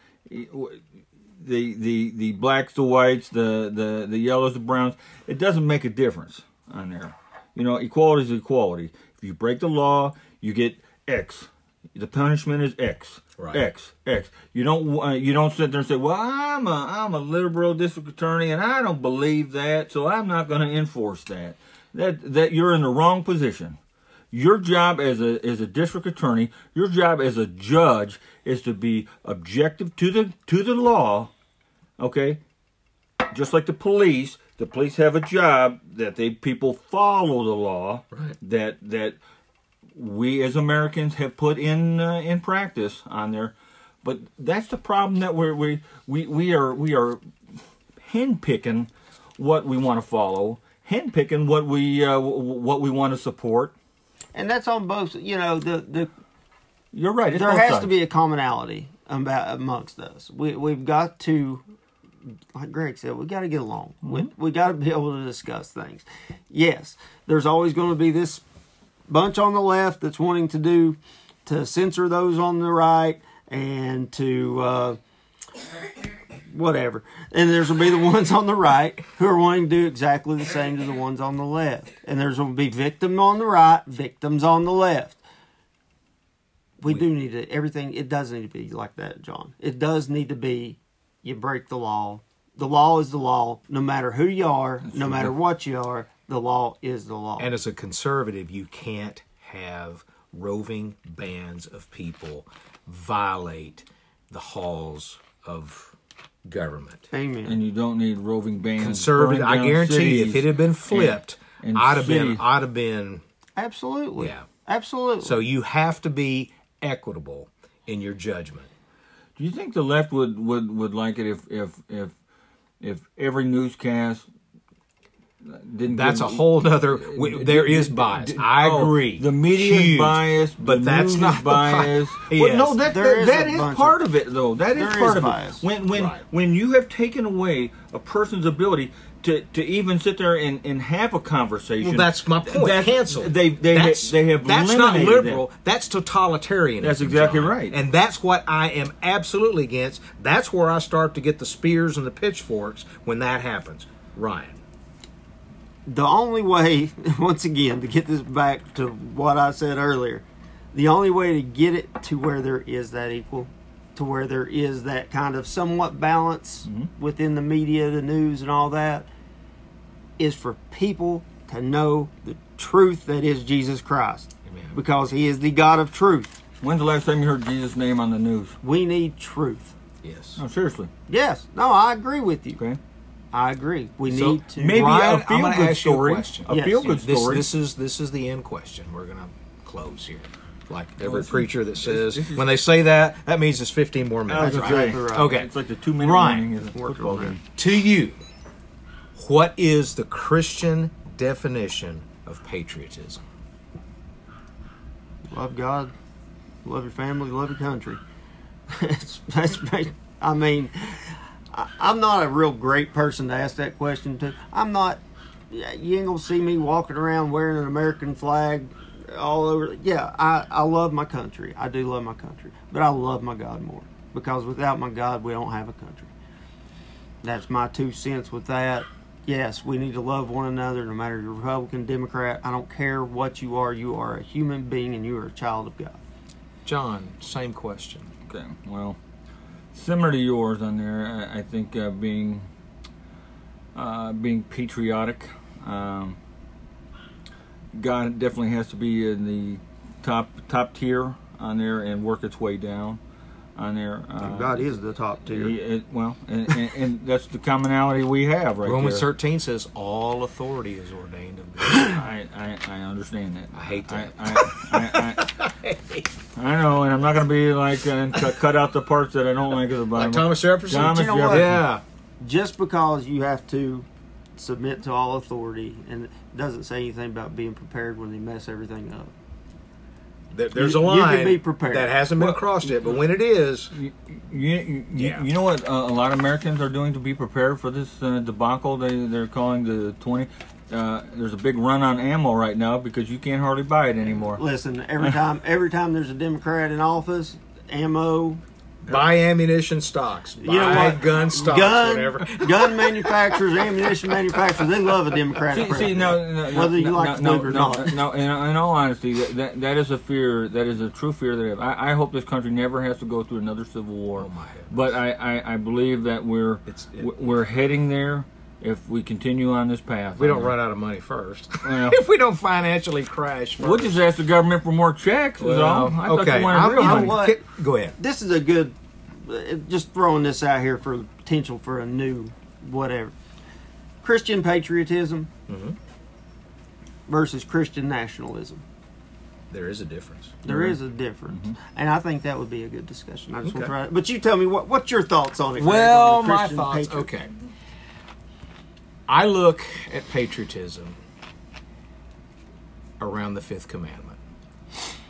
the the the blacks the whites the the the yellows the browns it doesn't make a difference on there you know equality is equality if you break the law you get x the punishment is x Right. X X. You don't uh, you don't sit there and say, "Well, I'm a I'm a liberal district attorney and I don't believe that, so I'm not going to enforce that." That that you're in the wrong position. Your job as a as a district attorney, your job as a judge is to be objective to the to the law. Okay? Just like the police, the police have a job that they people follow the law. Right. That that we as Americans have put in uh, in practice on there. But that's the problem that we're, we we we are we are handpicking what we want to follow, handpicking what we uh, w- what we want to support. And that's on both. You know, the the You're right. It's there has sides. to be a commonality about amongst us. We we've got to, like Greg said, we got to get along. We Mm-hmm. we got to be able to discuss things. Yes, there's always going to be this bunch on the left that's wanting to do to censor those on the right and to uh, whatever. And there's going to be the ones on the right who are wanting to do exactly the same to the ones on the left. And there's going to be victim on the right, victims on the left. We, do need to everything. It does need to be like that, John. It does need to be. You break the law. The law is the law, no matter who you are, no matter what you are. The law is the law. And as a conservative, you can't have roving bands of people violate the halls of government. Amen. and you don't need roving bands. Conservative, burning I guarantee you, if it had been flipped, and I'd have been. I'd have been. Absolutely. Yeah. Absolutely. So you have to be equitable in your judgment. Do you think the left would, would, would like it if if if if every newscast didn't? That's give- a whole other. We, there is bias. I Oh, agree. The media is Huge. biased, but the that's news not bias. the bi- Yes. Well, no, that, There that, is that a is bunch part of- of it, though. That is there part is of bias. it. When when Right. when you have taken away a person's ability to, to even sit there and, and have a conversation. Well, that's my point. that's- Cancel. They they that's, they have That's not liberal. that. That's totalitarian. That's exactly John. right. And that's what I am absolutely against. That's where I start to get the spears and the pitchforks when that happens. Ryan. the only way, once again, to get this back to what I said earlier, the only way to get it to where there is that equal, to where there is that kind of somewhat balance mm-hmm. within the media, the news, and all that, is for people to know the truth that is Jesus Christ. Amen. Because he is the God of truth. When's the last time you heard Jesus' name on the news? We need truth. Yes. No, seriously. Yes. No, I agree with you. Okay. I agree. We So, need to. Maybe Ryan, a I'm feel gonna good ask you a story. question. A Yes. feel good This, story. this is this is the end question. We're gonna close here. Like every this preacher that says this is- when they say that, that means it's 15 more minutes. gonna right? right. Okay. It's like the two minute Ryan, warning is a working football game. To you, what is the Christian definition of patriotism? love God, love your family, love your country. That's, that's I mean, I, I'm not a real great person to ask that question to. I'm not. You ain't gonna see me walking around wearing an American flag all over. Yeah, I I love my country. I do love my country, but I love my God more because without my God, we don't have a country. That's my two cents with that. Yes, we need to love one another, no matter you're Republican, Democrat. I don't care what you are. You are a human being, and you are a child of God. John, same question. Okay, well, similar to yours on there, I, I think uh, being uh, being patriotic. Um, God definitely has to be in the top top tier on there and work its way down. On there. Uh, God is the top tier. he- it- well, and, and, and that's the commonality we have right Romans there. 13 says all authority is ordained of God. I, I, I understand that. I hate that. I, I, I, I, I know, and I'm not going to be like uh, and cut, cut out the parts that I don't like of the Bible. Like Thomas Jefferson. Thomas You know what? Jefferson. Yeah. Just because you have to submit to all authority, and it doesn't say anything about being prepared when they mess everything up. There- There's You- a you line can be prepared. that hasn't been Well- crossed yet, but when it is, You, you, you, Yeah. you know what uh, a lot of Americans are doing to be prepared for this uh, debacle they, they're calling the 20? Uh, there's a big run on ammo right now because you can't hardly buy it anymore. Listen, every time every time there's a Democrat in office, ammo, buy ammunition stocks, buy you know what? gun stocks, gun, whatever. gun manufacturers, ammunition manufacturers, they love a Democratic See, see, president. no, no, no, Whether you like to no, believe it or no, not. no, in, in all honesty, that, that that is a fear. That is a true fear that I have. I, I hope this country never has to go through another civil war. Oh, my. But I, I, I believe that we're It's- it- we're heading there if we continue on this path. we don't run out of money first. Well, if we don't financially crash first. We'll just ask the government for more checks. is Well, all. I okay. you I'm- real I'm- what? Go ahead. this is a good just throwing this out here for the potential for a new whatever christian patriotism Mhm. versus christian nationalism There is a difference. There Mhm. is a difference and i think that would be a good discussion i just want Okay. to try It. but you tell me what what's your thoughts on it Greg, Well, my thoughts. patriot- Okay. I look at patriotism around the fifth commandment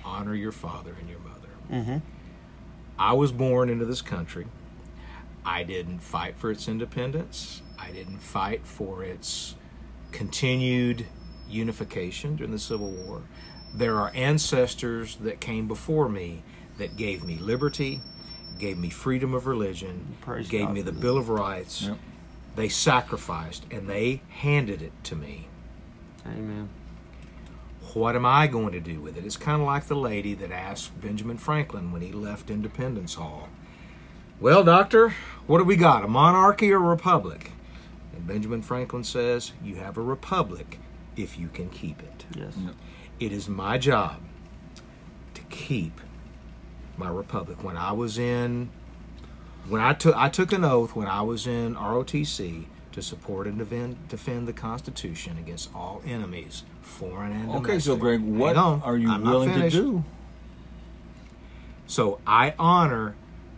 honor your father and your mother. Mhm. I was born into this country. I didn't fight for its independence. I didn't fight for its continued unification during the Civil War. There are ancestors that came before me that gave me liberty, gave me freedom of religion, Praise gave God me the. Bill of Rights. Yep. They sacrificed and they handed it to me. amen What am I going to do with it? It's kind of like the lady that asked Benjamin Franklin when he left Independence Hall. Well, doctor, what do we got? A monarchy or a republic? And Benjamin Franklin says, You have a republic if you can keep it. yes Yep. It is my job to keep my republic. When I was in, when I took, I took an oath when I was in ROTC to support and defend, defend the Constitution against all enemies, foreign and domestic. Okay, so Greg, what are you I'm willing to do? So I honor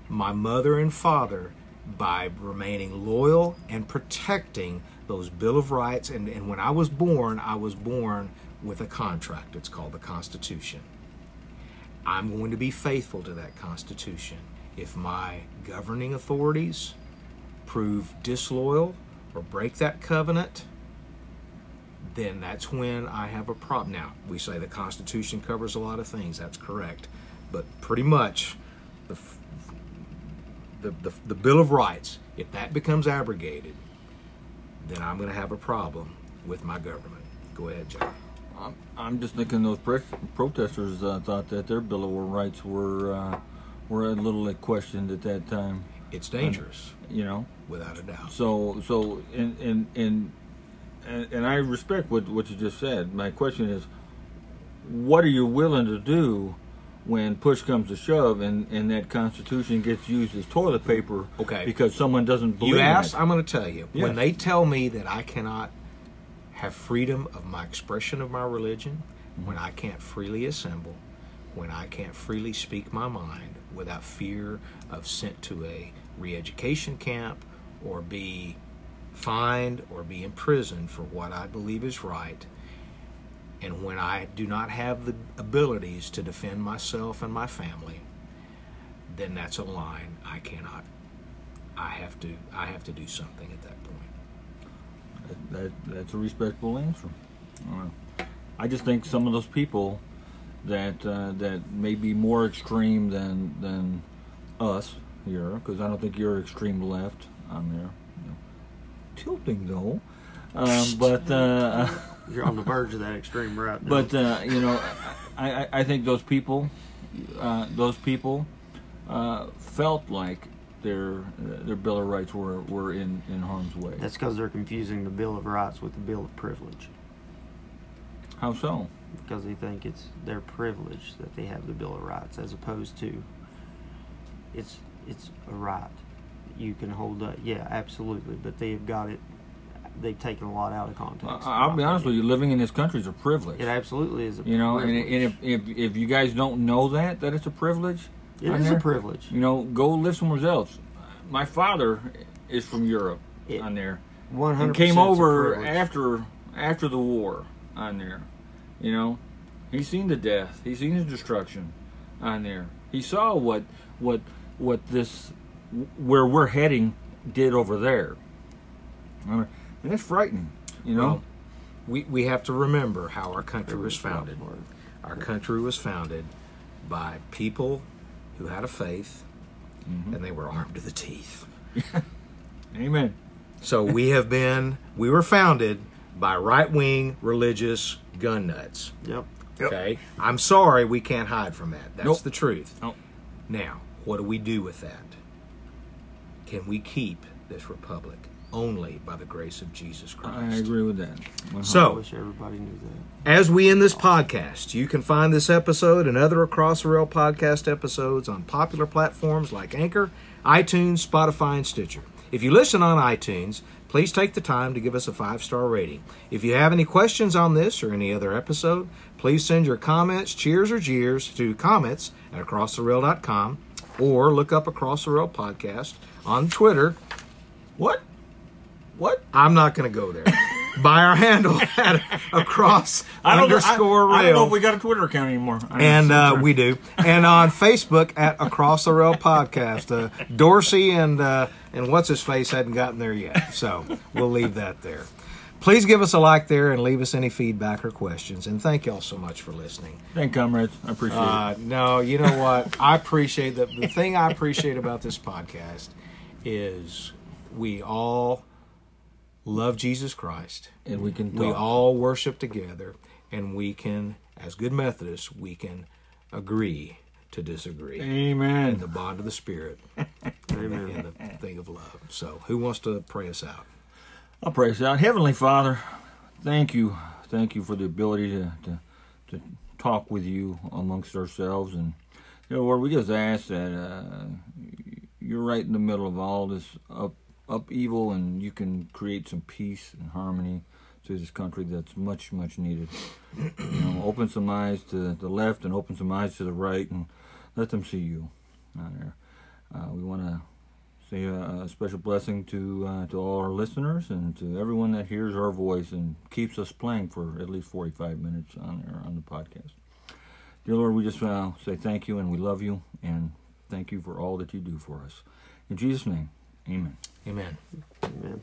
my mother and father by remaining loyal and protecting those Bill of Rights. And, and when I was born, I was born with a contract. It's called the Constitution. I'm going to be faithful to that Constitution. If my governing authorities prove disloyal or break that covenant, then that's when I have a problem. Now, we say the Constitution covers a lot of things, that's correct. But pretty much, the, the, the, the Bill of Rights, if that becomes abrogated, then I'm going to have a problem with my government. Go ahead, John. I'm, just thinking those protesters uh, thought that their Bill of Rights were uh, were a little questioned at that time. It's dangerous, You know, without a doubt. so so in in and, and I respect what what you just said. My question is, what are you willing to do when push comes to shove and and that Constitution gets used as toilet paper? Okay. because someone doesn't believe You asked. I'm going to tell you. When they tell me that I cannot have freedom of my expression of my religion, when mm-hmm. I can't freely assemble, when I can't freely speak my mind without fear of sent to a re education camp or be fined or be imprisoned for what I believe is right, and when I do not have the abilities to defend myself and my family, then that's a line I cannot I have to I have to do something at that point. That, that's a respectable answer. I just think some of those people that uh, that may be more extreme than than us here, because I don't think you're extreme left on there. You know. Tilting though, um, but uh, you're on the verge of that extreme right now. but uh, you know, I, I, think those people, uh, those people, uh, felt like their their bill of rights were, were in, in harm's way. that's because they're confusing the bill of rights with the bill of privilege How so? Because they think it's their privilege that they have the bill of rights as opposed to it's it's a right. You can hold that, yeah, absolutely. But they have got it. They've taken a lot out of context. I- I'll be honest with you. Living in this country is a privilege. It absolutely is a You know, and, privilege. and if, if if you guys don't know that that it's a privilege, it is there, a privilege. You know, go live somewhere else. My father is from Europe It- on there. Hundred came over after after the war on there. You know, he's seen the death. He's seen the destruction on there. He saw what what what this where we're heading did over there. And it's frightening. You know, Well, we, we have to remember how our country was founded. Our country was founded by people who had a faith Mm-hmm. and they were armed to the teeth. Amen. So we have been, we were founded by right wing religious gun nuts. Yep. Okay? I'm sorry we can't hide from that. That's Nope. the truth. Nope. Now, what do we do with that? Can we keep this republic only by the grace of Jesus Christ? I agree with that. Uh-huh. I So, wish everybody knew that. as we end this podcast, you can find this episode and other Across the Rail podcast episodes on popular platforms like Anchor, iTunes, Spotify, and Stitcher. If you listen on iTunes, please take the time to give us a five star rating. If you have any questions on this or any other episode, please send your comments, cheers, or jeers to comments at acrosstherail.com or look up Across the Rail podcast on Twitter. What? What? I'm not going to go there. By our handle at across I don't, underscore I, rail. I don't know if we got a Twitter account anymore. And uh, we do, and on Facebook at Across the Rail Podcast. Uh, Dorsey and uh, and what's his face hadn't gotten there yet, so we'll leave that there. Please give us a like there and leave us any feedback or questions. And thank y'all so much for listening. Thank you, comrades. I appreciate Uh, no, you know what? I appreciate that. The thing I appreciate about this podcast is we all love Jesus Christ. And we can We all worship together, and we can, as good Methodists, we can agree to disagree in Amen. the bond of the Spirit Amen. in the thing of love. So, who wants to pray us out? I'll pray us out. Heavenly Father, thank you. Thank you for the ability to, to, to talk with you amongst ourselves. And, you know, Lord, we just ask that uh, you're right in the middle of all this up, upheaval and you can create some peace and harmony to this country that's much, much needed. You know, open some eyes to the left and open some eyes to the right and let them see you there. Uh, we want to say a, a special blessing to uh, to all our listeners and to everyone that hears our voice and keeps us playing for at least 45 minutes on there on the podcast. Dear Lord, we just uh, say thank you and we love you and thank you for all that you do for us. In Jesus' name, amen. Amen. Amen.